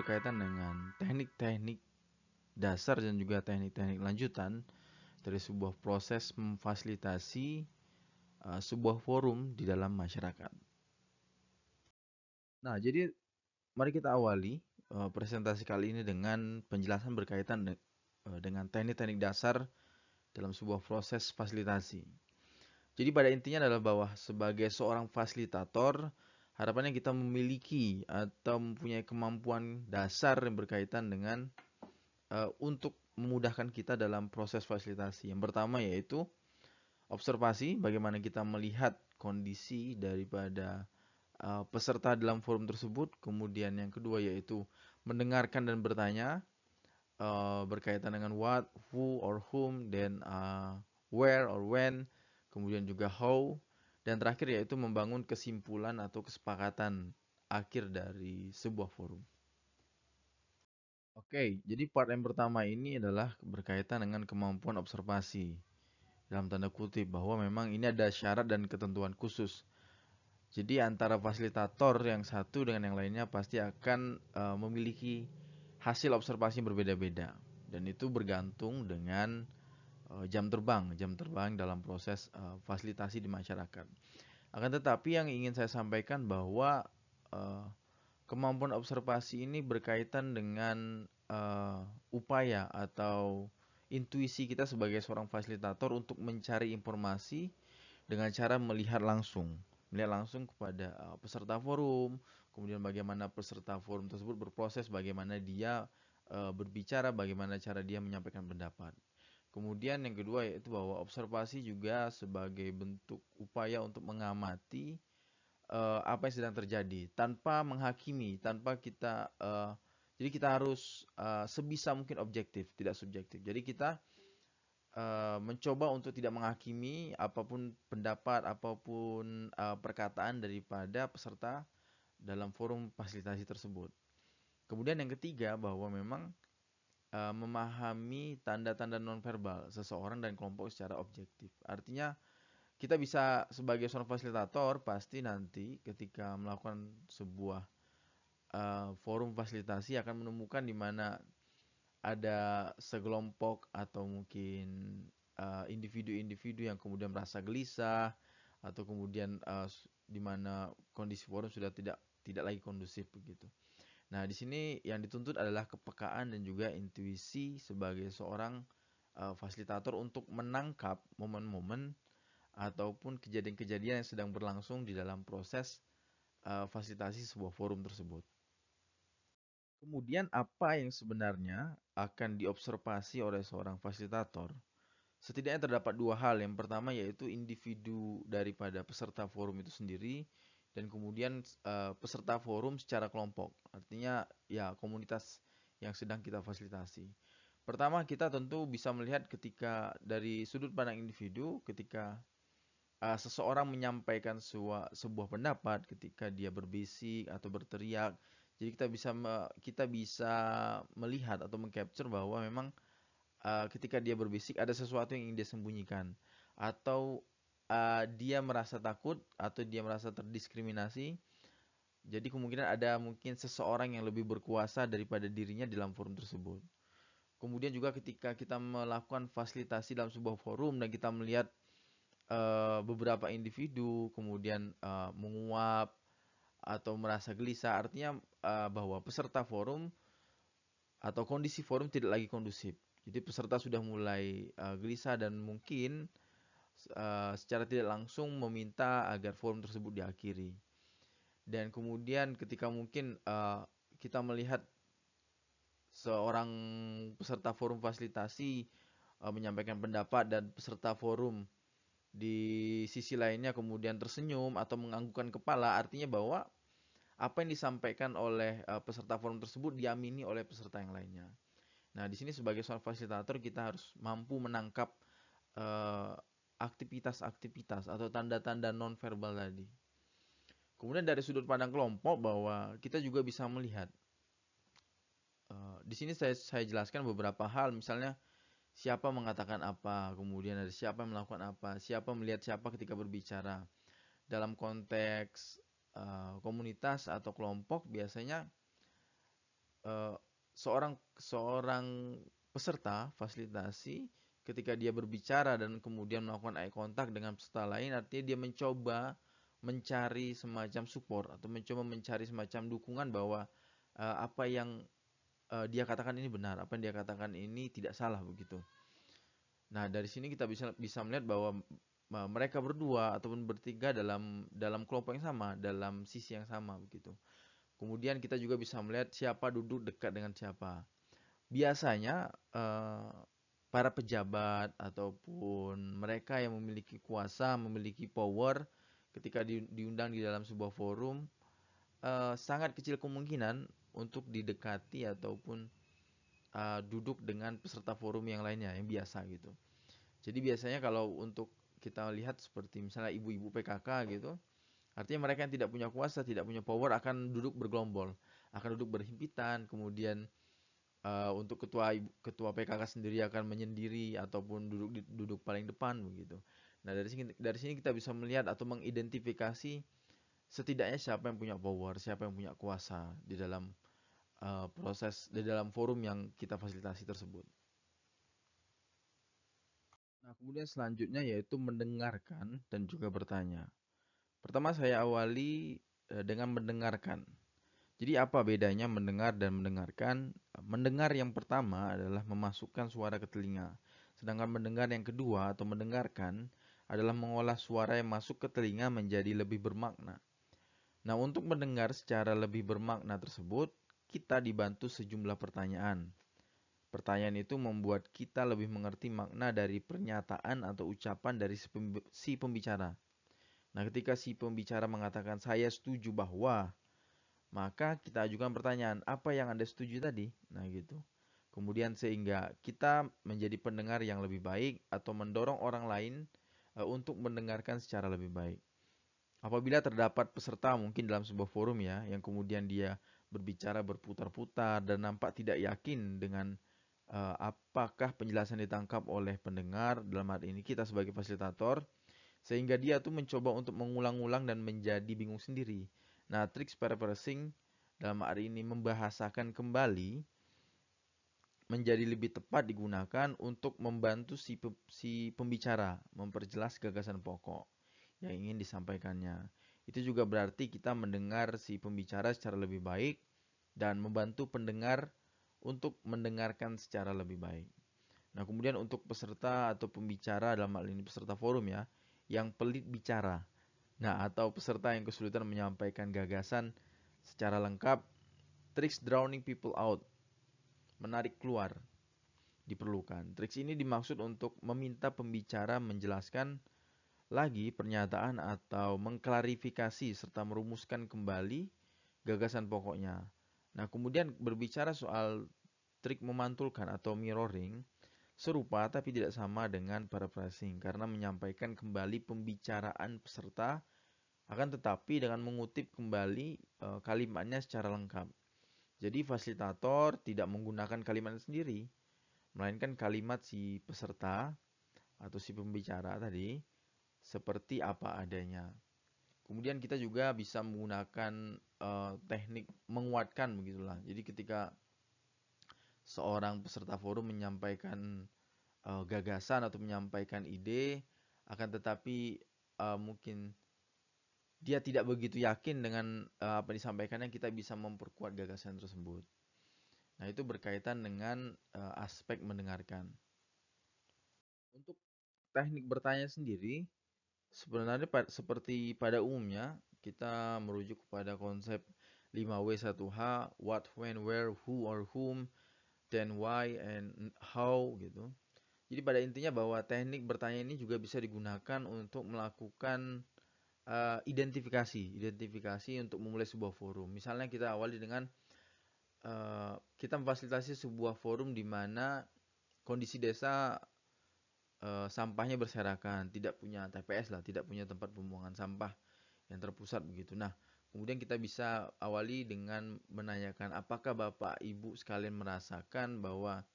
berkaitan dengan teknik-teknik dasar dan juga teknik-teknik lanjutan dari sebuah proses memfasilitasi uh, sebuah forum di dalam masyarakat. Nah, jadi mari kita awali uh, presentasi kali ini dengan penjelasan berkaitan de uh, dengan teknik-teknik dasar dalam sebuah proses fasilitasi. Jadi pada intinya adalah bahwa sebagai seorang fasilitator, harapannya kita memiliki atau mempunyai kemampuan dasar yang berkaitan dengan uh, untuk memudahkan kita dalam proses fasilitasi. Yang pertama yaitu observasi, bagaimana kita melihat kondisi daripada uh, peserta dalam forum tersebut. Kemudian yang kedua yaitu mendengarkan dan bertanya uh, berkaitan dengan what, who, or whom, then uh, where or when, kemudian juga how, dan terakhir yaitu membangun kesimpulan atau kesepakatan akhir dari sebuah forum. Oke, jadi part yang pertama ini adalah berkaitan dengan kemampuan observasi. Dalam tanda kutip bahwa memang ini ada syarat dan ketentuan khusus. Jadi antara fasilitator yang satu dengan yang lainnya pasti akan uh, memiliki hasil observasi berbeda-beda dan itu bergantung dengan jam terbang, jam terbang dalam proses uh, fasilitasi di masyarakat. Akan tetapi yang ingin saya sampaikan bahwa uh, kemampuan observasi ini berkaitan dengan uh, upaya atau intuisi kita sebagai seorang fasilitator untuk mencari informasi dengan cara melihat langsung, melihat langsung kepada uh, peserta forum, kemudian bagaimana peserta forum tersebut berproses, bagaimana dia uh, berbicara, bagaimana cara dia menyampaikan pendapat. Kemudian yang kedua yaitu bahwa observasi juga sebagai bentuk upaya untuk mengamati uh, apa yang sedang terjadi tanpa menghakimi, tanpa kita uh, jadi kita harus uh, sebisa mungkin objektif, tidak subjektif. Jadi kita uh, mencoba untuk tidak menghakimi apa pun pendapat, apa pun uh, perkataan daripada peserta dalam forum fasilitasi tersebut. Kemudian yang ketiga bahwa memang uh, memahami tanda-tanda nonverbal seseorang dan kelompok secara objektif. Artinya kita bisa sebagai seorang fasilitator pasti nanti ketika melakukan sebuah uh, forum fasilitasi akan menemukan di mana ada segelompok atau mungkin individu-individu uh, yang kemudian merasa gelisah atau kemudian uh, di mana kondisi forum sudah tidak tidak lagi kondusif begitu. Nah, di sini yang dituntut adalah kepekaan dan juga intuisi sebagai seorang uh, fasilitator untuk menangkap momen-momen ataupun kejadian-kejadian yang sedang berlangsung di dalam proses uh, fasilitasi sebuah forum tersebut. Kemudian apa yang sebenarnya akan diobservasi oleh seorang fasilitator? Setidaknya terdapat dua hal. Yang pertama yaitu individu daripada peserta forum itu sendiri dan kemudian uh, peserta forum secara kelompok. Artinya ya komunitas yang sedang kita fasilitasi. Pertama kita tentu bisa melihat ketika dari sudut pandang individu ketika uh, seseorang menyampaikan sebuah, sebuah pendapat ketika dia berbisik atau berteriak. Jadi kita bisa kita bisa melihat atau mengcapture bahwa memang uh, ketika dia berbisik ada sesuatu yang ingin dia sembunyikan atau uh, dia merasa takut atau dia merasa terdiskriminasi. Jadi kemungkinan ada mungkin seseorang yang lebih berkuasa daripada dirinya dalam forum tersebut. Kemudian juga ketika kita melakukan fasilitasi dalam sebuah forum dan kita melihat uh, beberapa individu kemudian uh, menguap atau merasa gelisah, artinya uh, bahwa peserta forum atau kondisi forum tidak lagi kondusif. Jadi peserta sudah mulai uh, gelisah dan mungkin uh, secara tidak langsung meminta agar forum tersebut diakhiri. Dan kemudian ketika mungkin uh, kita melihat seorang peserta forum fasilitasi uh, menyampaikan pendapat dan peserta forum di sisi lainnya kemudian tersenyum atau menganggukkan kepala artinya bahwa apa yang disampaikan oleh uh, peserta forum tersebut diamini oleh peserta yang lainnya. Nah, di sini sebagai seorang fasilitator kita harus mampu menangkap aktivitas-aktivitas atau tanda-tanda nonverbal tadi. Kemudian dari sudut pandang kelompok bahwa kita juga bisa melihat. Uh, di sini saya saya jelaskan beberapa hal, misalnya siapa mengatakan apa, kemudian ada siapa yang melakukan apa, siapa melihat siapa ketika berbicara. Dalam konteks uh, komunitas atau kelompok biasanya uh, seorang seorang peserta fasilitasi ketika dia berbicara dan kemudian melakukan eye contact dengan peserta lain artinya dia mencoba mencari semacam support atau mencoba mencari semacam dukungan bahwa uh, apa yang uh, dia katakan ini benar, apa yang dia katakan ini tidak salah begitu. Nah, dari sini kita bisa bisa melihat bahwa uh, mereka berdua ataupun bertiga dalam dalam kelompok yang sama, dalam sisi yang sama begitu. Kemudian kita juga bisa melihat siapa duduk dekat dengan siapa. Biasanya uh, para pejabat ataupun mereka yang memiliki kuasa, memiliki power ketika di, diundang di dalam sebuah forum uh, sangat kecil kemungkinan untuk didekati ataupun uh, duduk dengan peserta forum yang lainnya yang biasa gitu. Jadi biasanya kalau untuk kita lihat seperti misalnya ibu-ibu PKK gitu, artinya mereka yang tidak punya kuasa, tidak punya power akan duduk bergelombol, akan duduk berhimpitan, kemudian uh, untuk ketua ketua PKK sendiri akan menyendiri ataupun duduk duduk paling depan begitu. Nah, dari sini dari sini kita bisa melihat atau mengidentifikasi setidaknya siapa yang punya power, siapa yang punya kuasa di dalam uh, proses di dalam forum yang kita fasilitasi tersebut. Nah, kemudian selanjutnya yaitu mendengarkan dan juga bertanya. Pertama saya awali uh, dengan mendengarkan. Jadi apa bedanya mendengar dan mendengarkan? Mendengar yang pertama adalah memasukkan suara ke telinga. Sedangkan mendengar yang kedua atau mendengarkan adalah mengolah suara yang masuk ke telinga menjadi lebih bermakna. Nah, untuk mendengar secara lebih bermakna tersebut, kita dibantu sejumlah pertanyaan. Pertanyaan itu membuat kita lebih mengerti makna dari pernyataan atau ucapan dari si pembicara. Nah, ketika si pembicara mengatakan saya setuju bahwa, maka kita ajukan pertanyaan, apa yang Anda setuju tadi? Nah, gitu. Kemudian sehingga kita menjadi pendengar yang lebih baik atau mendorong orang lain uh, untuk mendengarkan secara lebih baik. Apabila terdapat peserta mungkin dalam sebuah forum ya, yang kemudian dia berbicara berputar-putar dan nampak tidak yakin dengan uh, apakah penjelasan ditangkap oleh pendengar dalam hal ini kita sebagai fasilitator, sehingga dia tuh mencoba untuk mengulang-ulang dan menjadi bingung sendiri. Nah, trik paraphrasing dalam hari ini membahasakan kembali menjadi lebih tepat digunakan untuk membantu si, pe si pembicara memperjelas gagasan pokok yang ingin disampaikannya. Itu juga berarti kita mendengar si pembicara secara lebih baik dan membantu pendengar untuk mendengarkan secara lebih baik. Nah, kemudian untuk peserta atau pembicara dalam hal ini peserta forum ya, yang pelit bicara. Nah, atau peserta yang kesulitan menyampaikan gagasan secara lengkap, tricks drowning people out menarik keluar diperlukan. Triks ini dimaksud untuk meminta pembicara menjelaskan lagi pernyataan atau mengklarifikasi serta merumuskan kembali gagasan pokoknya. Nah, kemudian berbicara soal trik memantulkan atau mirroring serupa tapi tidak sama dengan paraphrasing karena menyampaikan kembali pembicaraan peserta akan tetapi dengan mengutip kembali e, kalimatnya secara lengkap. Jadi fasilitator tidak menggunakan kalimat sendiri, melainkan kalimat si peserta atau si pembicara tadi seperti apa adanya. Kemudian kita juga bisa menggunakan uh, teknik menguatkan begitulah. Jadi ketika seorang peserta forum menyampaikan uh, gagasan atau menyampaikan ide, akan tetapi uh, mungkin dia tidak begitu yakin dengan uh, apa disampaikannya kita bisa memperkuat gagasan tersebut. Nah, itu berkaitan dengan uh, aspek mendengarkan. Untuk teknik bertanya sendiri sebenarnya pa seperti pada umumnya kita merujuk kepada konsep 5W1H what, when, where, who or whom, then why and how gitu. Jadi pada intinya bahwa teknik bertanya ini juga bisa digunakan untuk melakukan uh, identifikasi, identifikasi untuk memulai sebuah forum. Misalnya kita awali dengan uh, kita memfasilitasi sebuah forum di mana kondisi desa uh, sampahnya berserakan, tidak punya TPS lah, tidak punya tempat pembuangan sampah yang terpusat begitu. Nah, kemudian kita bisa awali dengan menanyakan apakah Bapak Ibu sekalian merasakan bahwa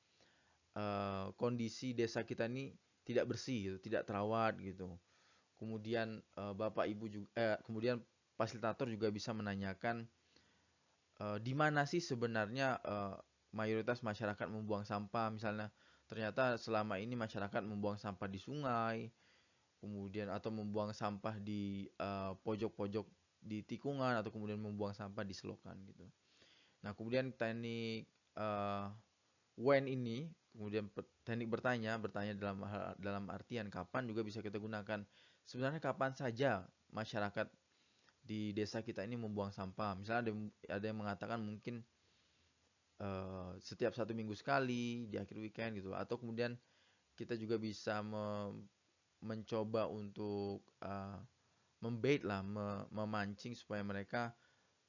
uh, kondisi desa kita ini tidak bersih gitu, tidak terawat gitu. Kemudian uh, bapak ibu juga eh, kemudian fasilitator juga bisa menanyakan uh, di mana sih sebenarnya uh, mayoritas masyarakat membuang sampah? Misalnya ternyata selama ini masyarakat membuang sampah di sungai kemudian atau membuang sampah di pojok-pojok uh, di tikungan atau kemudian membuang sampah di selokan gitu. Nah kemudian teknik uh, when ini kemudian teknik bertanya bertanya dalam dalam artian kapan juga bisa kita gunakan. Sebenarnya kapan saja masyarakat di desa kita ini membuang sampah. Misalnya ada ada yang mengatakan mungkin uh, setiap satu minggu sekali di akhir weekend gitu. Atau kemudian kita juga bisa me mencoba untuk uh, membait lah me memancing supaya mereka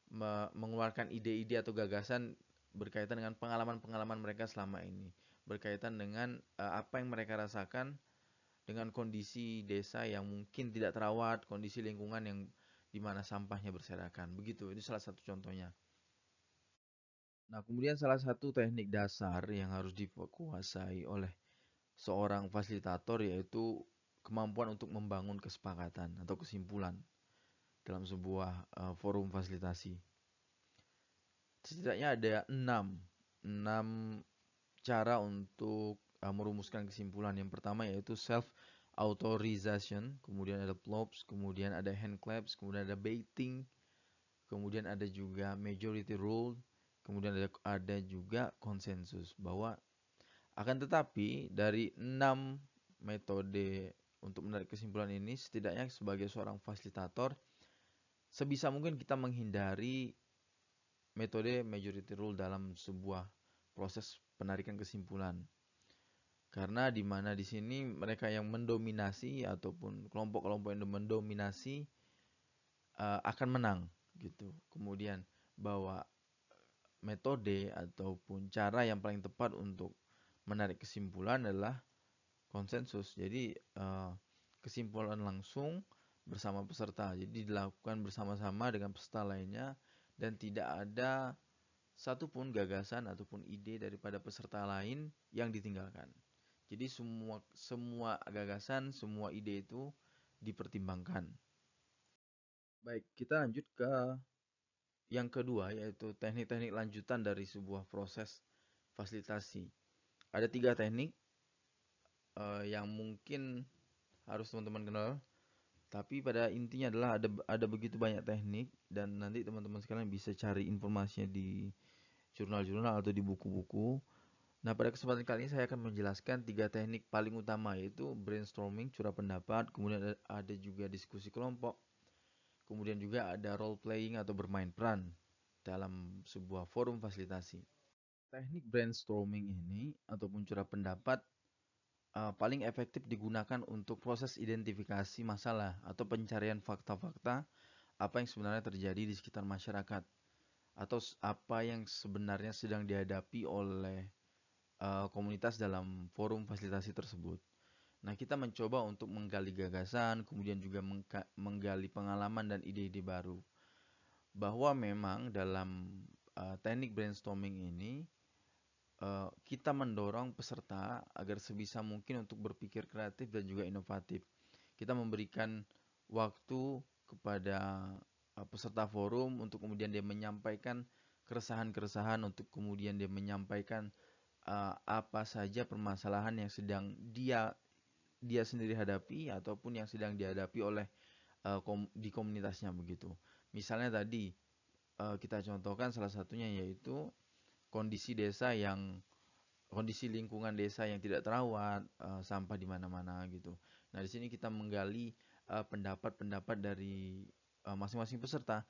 me mengeluarkan ide-ide atau gagasan berkaitan dengan pengalaman-pengalaman mereka selama ini berkaitan dengan uh, apa yang mereka rasakan dengan kondisi desa yang mungkin tidak terawat, kondisi lingkungan yang di mana sampahnya berserakan. Begitu, ini salah satu contohnya. Nah, kemudian salah satu teknik dasar yang harus dikuasai oleh seorang fasilitator yaitu kemampuan untuk membangun kesepakatan atau kesimpulan dalam sebuah uh, forum fasilitasi. Setidaknya ada enam, enam cara untuk uh, merumuskan kesimpulan. Yang pertama yaitu self authorization, kemudian ada plops, kemudian ada hand claps, kemudian ada baiting, kemudian ada juga majority rule, kemudian ada, ada juga konsensus bahwa akan tetapi dari enam metode untuk menarik kesimpulan ini setidaknya sebagai seorang fasilitator sebisa mungkin kita menghindari metode majority rule dalam sebuah proses penarikan kesimpulan. Karena di mana di sini mereka yang mendominasi ataupun kelompok-kelompok yang mendominasi uh, akan menang gitu. Kemudian bahwa metode ataupun cara yang paling tepat untuk menarik kesimpulan adalah konsensus. Jadi uh, kesimpulan langsung bersama peserta. Jadi dilakukan bersama-sama dengan peserta lainnya dan tidak ada satupun gagasan ataupun ide daripada peserta lain yang ditinggalkan. Jadi semua semua gagasan, semua ide itu dipertimbangkan. Baik, kita lanjut ke yang kedua yaitu teknik-teknik lanjutan dari sebuah proses fasilitasi. Ada tiga teknik uh, yang mungkin harus teman-teman kenal. Tapi pada intinya adalah ada ada begitu banyak teknik dan nanti teman-teman sekalian bisa cari informasinya di jurnal-jurnal atau di buku-buku. Nah, pada kesempatan kali ini saya akan menjelaskan tiga teknik paling utama yaitu brainstorming, curah pendapat, kemudian ada juga diskusi kelompok, kemudian juga ada role playing atau bermain peran dalam sebuah forum fasilitasi. Teknik brainstorming ini ataupun curah pendapat uh, paling efektif digunakan untuk proses identifikasi masalah atau pencarian fakta-fakta apa yang sebenarnya terjadi di sekitar masyarakat atau apa yang sebenarnya sedang dihadapi oleh uh, komunitas dalam forum fasilitasi tersebut. Nah, kita mencoba untuk menggali gagasan, kemudian juga menggali pengalaman dan ide-ide baru. Bahwa memang dalam uh, teknik brainstorming ini uh, kita mendorong peserta agar sebisa mungkin untuk berpikir kreatif dan juga inovatif. Kita memberikan waktu kepada Uh, peserta forum untuk kemudian dia menyampaikan keresahan-keresahan untuk kemudian dia menyampaikan uh, apa saja permasalahan yang sedang dia dia sendiri hadapi ataupun yang sedang dihadapi oleh uh, kom di komunitasnya begitu. Misalnya tadi uh, kita contohkan salah satunya yaitu kondisi desa yang kondisi lingkungan desa yang tidak terawat, uh, sampah di mana-mana gitu. Nah, di sini kita menggali pendapat-pendapat uh, dari Eh, masing-masing peserta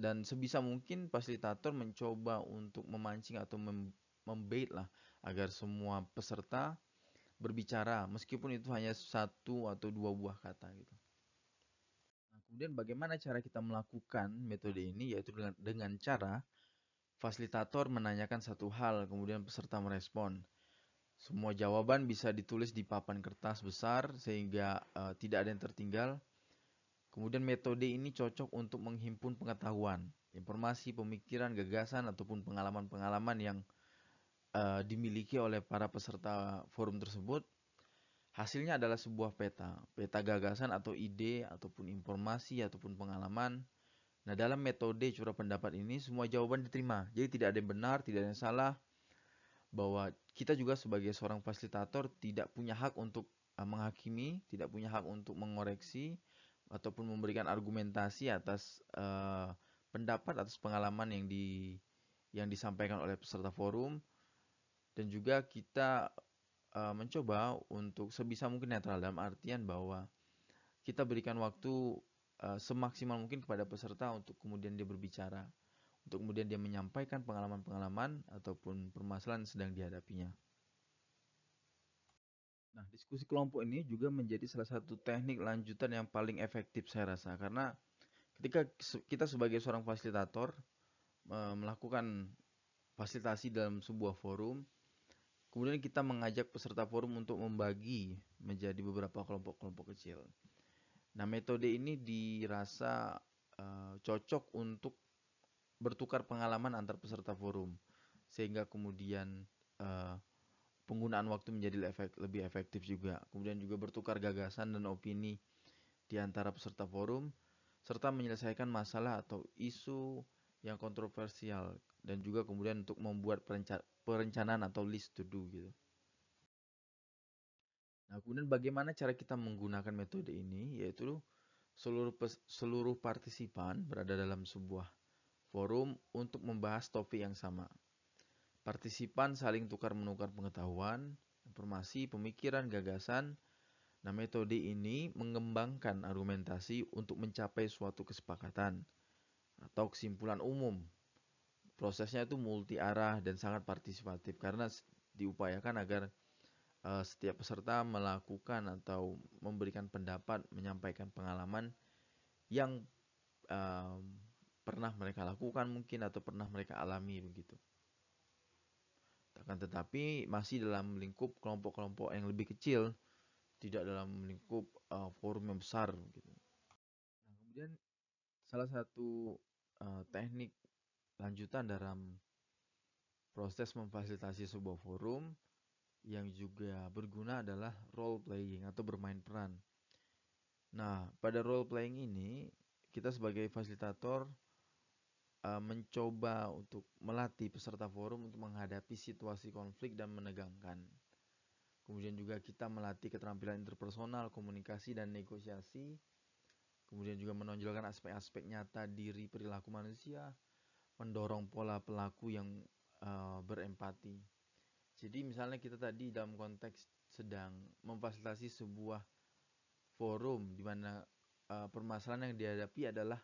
dan sebisa mungkin fasilitator mencoba untuk memancing atau mem membait lah agar semua peserta berbicara meskipun itu hanya satu atau dua buah kata gitu. Nah, kemudian bagaimana cara kita melakukan metode ini yaitu dengan dengan cara fasilitator menanyakan satu hal kemudian peserta merespon. Semua jawaban bisa ditulis di papan kertas besar sehingga uh, tidak ada yang tertinggal Kemudian metode ini cocok untuk menghimpun pengetahuan, informasi, pemikiran, gagasan ataupun pengalaman-pengalaman yang uh, dimiliki oleh para peserta forum tersebut. Hasilnya adalah sebuah peta, peta gagasan atau ide ataupun informasi ataupun pengalaman. Nah, dalam metode curah pendapat ini semua jawaban diterima. Jadi tidak ada yang benar, tidak ada yang salah. Bahwa kita juga sebagai seorang fasilitator tidak punya hak untuk uh, menghakimi, tidak punya hak untuk mengoreksi ataupun memberikan argumentasi atas uh, pendapat atas pengalaman yang di yang disampaikan oleh peserta forum dan juga kita uh, mencoba untuk sebisa mungkin netral dalam artian bahwa kita berikan waktu uh, semaksimal mungkin kepada peserta untuk kemudian dia berbicara, untuk kemudian dia menyampaikan pengalaman-pengalaman ataupun permasalahan sedang dihadapinya. Nah, diskusi kelompok ini juga menjadi salah satu teknik lanjutan yang paling efektif saya rasa karena ketika kita sebagai seorang fasilitator melakukan fasilitasi dalam sebuah forum, kemudian kita mengajak peserta forum untuk membagi menjadi beberapa kelompok-kelompok kecil. Nah, metode ini dirasa uh, cocok untuk bertukar pengalaman antar peserta forum, sehingga kemudian uh, penggunaan waktu menjadi lebih efektif juga. Kemudian juga bertukar gagasan dan opini di antara peserta forum, serta menyelesaikan masalah atau isu yang kontroversial dan juga kemudian untuk membuat perencanaan atau list to do gitu. Nah, kemudian bagaimana cara kita menggunakan metode ini? Yaitu seluruh seluruh partisipan berada dalam sebuah forum untuk membahas topik yang sama. Partisipan saling tukar menukar pengetahuan, informasi, pemikiran, gagasan. Nah, metode ini mengembangkan argumentasi untuk mencapai suatu kesepakatan atau kesimpulan umum. Prosesnya itu multi arah dan sangat partisipatif karena diupayakan agar uh, setiap peserta melakukan atau memberikan pendapat, menyampaikan pengalaman yang uh, pernah mereka lakukan mungkin atau pernah mereka alami begitu. Akan tetapi masih dalam lingkup kelompok-kelompok yang lebih kecil, tidak dalam lingkup uh, forum yang besar gitu. Kemudian salah satu uh, teknik lanjutan dalam proses memfasilitasi sebuah forum yang juga berguna adalah role playing atau bermain peran. Nah, pada role playing ini kita sebagai fasilitator uh, mencoba untuk melatih peserta forum untuk menghadapi situasi konflik dan menegangkan. Kemudian juga kita melatih keterampilan interpersonal, komunikasi dan negosiasi. Kemudian juga menonjolkan aspek-aspek nyata diri perilaku manusia, mendorong pola pelaku yang uh, berempati jadi misalnya kita tadi dalam konteks sedang memfasilitasi sebuah forum di mana uh, permasalahan yang dihadapi adalah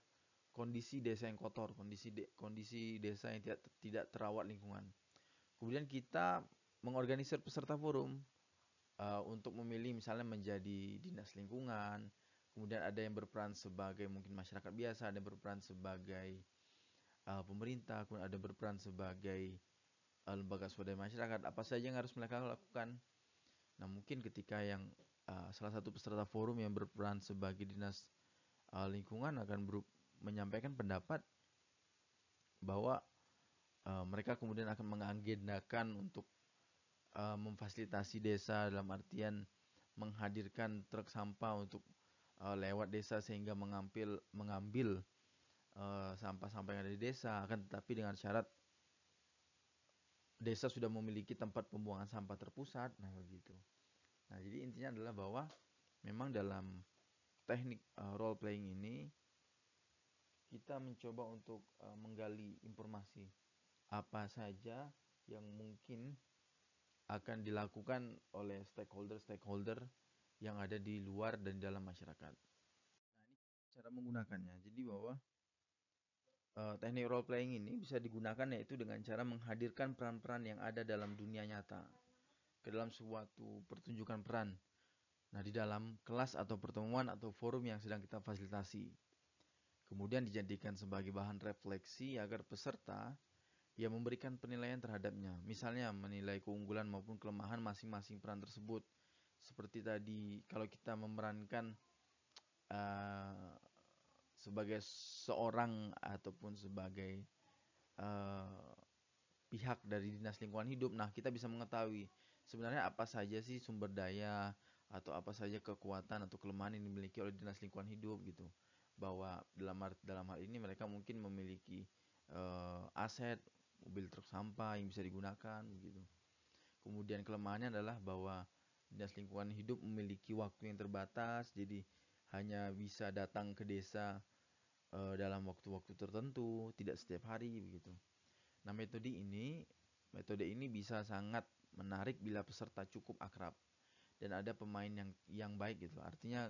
kondisi desa yang kotor, kondisi de kondisi desa yang tidak tidak terawat lingkungan. Kemudian kita mengorganisir peserta forum uh, untuk memilih misalnya menjadi dinas lingkungan, kemudian ada yang berperan sebagai mungkin masyarakat biasa, ada yang berperan sebagai uh, pemerintah, kemudian ada yang berperan sebagai lembaga swadaya masyarakat apa saja yang harus mereka lakukan? Nah mungkin ketika yang uh, salah satu peserta forum yang berperan sebagai dinas uh, lingkungan akan berup, menyampaikan pendapat bahwa uh, mereka kemudian akan mengagendakan untuk uh, memfasilitasi desa dalam artian menghadirkan truk sampah untuk uh, lewat desa sehingga mengambil mengambil sampah-sampah uh, yang ada di desa. Akan tetapi dengan syarat desa sudah memiliki tempat pembuangan sampah terpusat nah begitu nah jadi intinya adalah bahwa memang dalam teknik uh, role playing ini kita mencoba untuk uh, menggali informasi apa saja yang mungkin akan dilakukan oleh stakeholder-stakeholder yang ada di luar dan dalam masyarakat. Nah, ini cara menggunakannya. Jadi bahwa uh, teknik role playing ini bisa digunakan yaitu dengan cara menghadirkan peran-peran yang ada dalam dunia nyata ke dalam suatu pertunjukan peran. Nah, di dalam kelas atau pertemuan atau forum yang sedang kita fasilitasi. Kemudian dijadikan sebagai bahan refleksi agar peserta yang memberikan penilaian terhadapnya. Misalnya menilai keunggulan maupun kelemahan masing-masing peran tersebut. Seperti tadi kalau kita memerankan uh, sebagai seorang ataupun sebagai uh, pihak dari dinas lingkungan hidup, nah kita bisa mengetahui sebenarnya apa saja sih sumber daya atau apa saja kekuatan atau kelemahan yang dimiliki oleh dinas lingkungan hidup gitu. bahwa dalam dalam hal ini mereka mungkin memiliki uh, aset mobil truk sampah yang bisa digunakan gitu. Kemudian kelemahannya adalah bahwa dinas lingkungan hidup memiliki waktu yang terbatas, jadi hanya bisa datang ke desa uh, dalam waktu-waktu tertentu, tidak setiap hari begitu. Nah metode ini metode ini bisa sangat menarik bila peserta cukup akrab dan ada pemain yang yang baik gitu. Artinya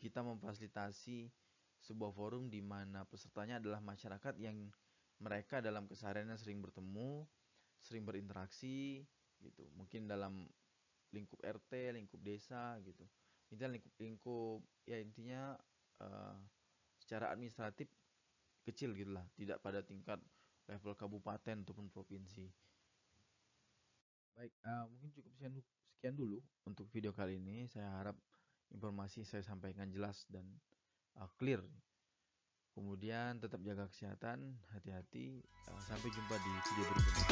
kita memfasilitasi sebuah forum di mana pesertanya adalah masyarakat yang mereka dalam kesehariannya sering bertemu, sering berinteraksi gitu. Mungkin dalam lingkup RT, lingkup desa gitu. Intinya lingkup lingkup ya intinya uh, secara administratif kecil gitulah, tidak pada tingkat level kabupaten ataupun provinsi. Baik, uh, mungkin cukup sekian, sekian dulu untuk video kali ini. Saya harap informasi saya sampaikan jelas dan uh, clear. Kemudian tetap jaga kesehatan, hati-hati. Uh, sampai jumpa di video berikutnya.